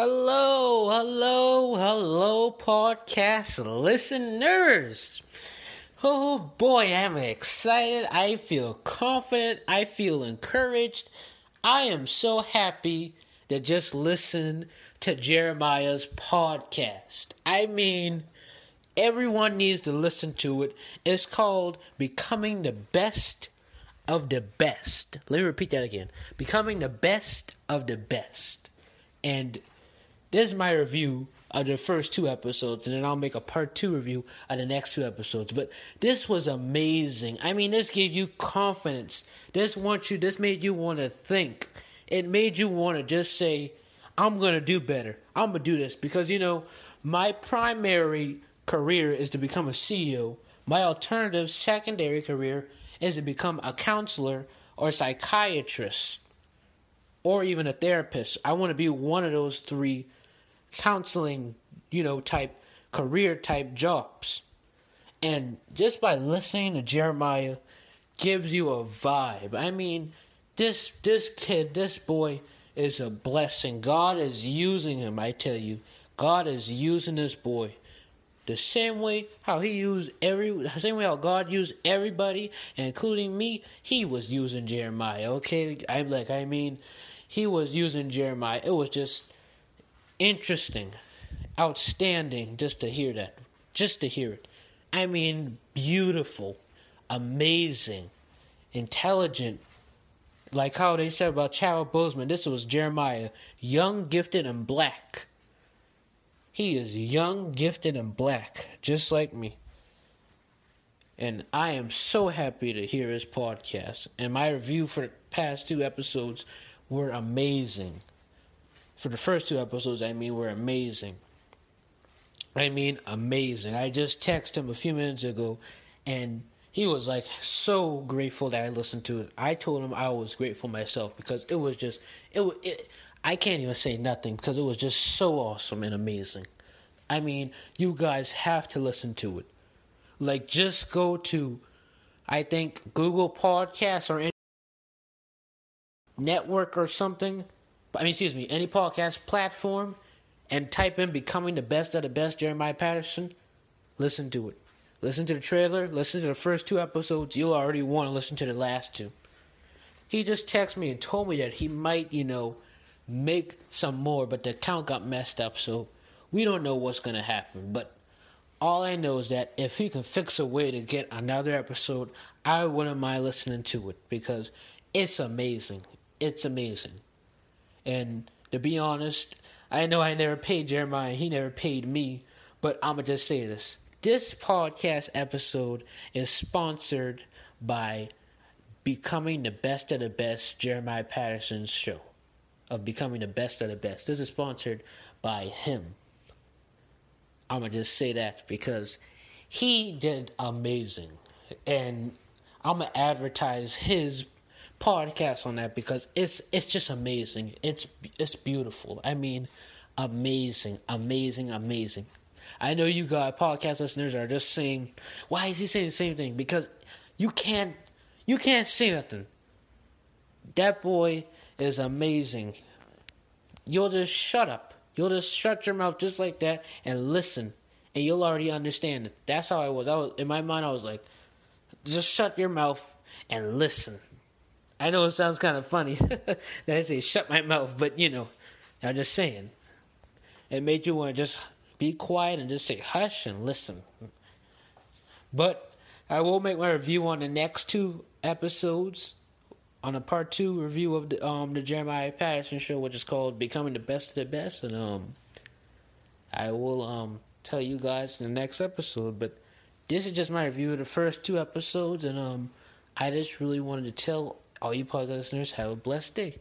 Hello, hello, hello, podcast listeners. Oh boy, I'm excited. I feel confident. I feel encouraged. I am so happy to just listen to Jeremiah's podcast. I mean, everyone needs to listen to it. It's called Becoming the Best of the Best. Let me repeat that again Becoming the Best of the Best. And this is my review of the first two episodes, and then I'll make a part two review of the next two episodes. But this was amazing. I mean, this gave you confidence. This wants you. This made you want to think. It made you want to just say, "I'm gonna do better. I'm gonna do this," because you know my primary career is to become a CEO. My alternative secondary career is to become a counselor or a psychiatrist or even a therapist. I want to be one of those three counseling, you know, type career type jobs. And just by listening to Jeremiah gives you a vibe. I mean, this this kid, this boy is a blessing. God is using him, I tell you. God is using this boy. The same way how he used every the same way how God used everybody, including me, he was using Jeremiah. Okay? I'm like I mean, he was using Jeremiah. It was just interesting, outstanding just to hear that. Just to hear it. I mean, beautiful, amazing, intelligent. Like how they said about Chadwick Boseman, this was Jeremiah, young, gifted, and black. He is young, gifted, and black, just like me. And I am so happy to hear his podcast. And my review for the past two episodes were amazing for the first two episodes, I mean, were amazing. I mean, amazing. I just texted him a few minutes ago, and he was like so grateful that I listened to it. I told him I was grateful myself because it was just it. it I can't even say nothing because it was just so awesome and amazing. I mean, you guys have to listen to it. Like, just go to, I think Google Podcasts or any network or something I mean, excuse me, any podcast platform and type in Becoming the Best of the Best Jeremiah Patterson, listen to it. Listen to the trailer, listen to the first two episodes. You'll already want to listen to the last two. He just texted me and told me that he might, you know, make some more, but the account got messed up, so we don't know what's to happen. But all I know is that if he can fix a way to get another episode, I wouldn't mind listening to it because it's amazing. It's amazing. And to be honest, I know I never paid Jeremiah, he never paid me, but I'm going to just say this. This podcast episode is sponsored by Becoming the Best of the Best, Jeremiah Patterson's show. Of Becoming the Best of the Best. This is sponsored by him. I'm going to just say that because he did amazing. And I'm going to advertise his podcast on that because it's it's just amazing. It's it's beautiful. I mean, amazing, amazing, amazing. I know you guys, podcast listeners, are just saying, "Why is he saying the same thing?" Because you can't you can't say nothing. That boy is amazing. You'll just shut up. You'll just shut your mouth just like that and listen, and you'll already understand it. That's how I was. I was in my mind. I was like, just shut your mouth and listen. I know it sounds kind of funny that I say shut my mouth, but you know, I'm just saying. It made you want to just be quiet and just say hush and listen. But I will make my review on the next two episodes on a part two review of the um the Jeremiah Patterson show, which is called Becoming the Best of the Best, and um I will um tell you guys in the next episode. But this is just my review of the first two episodes, and um I just really wanted to tell all you podcast listeners have a blessed day.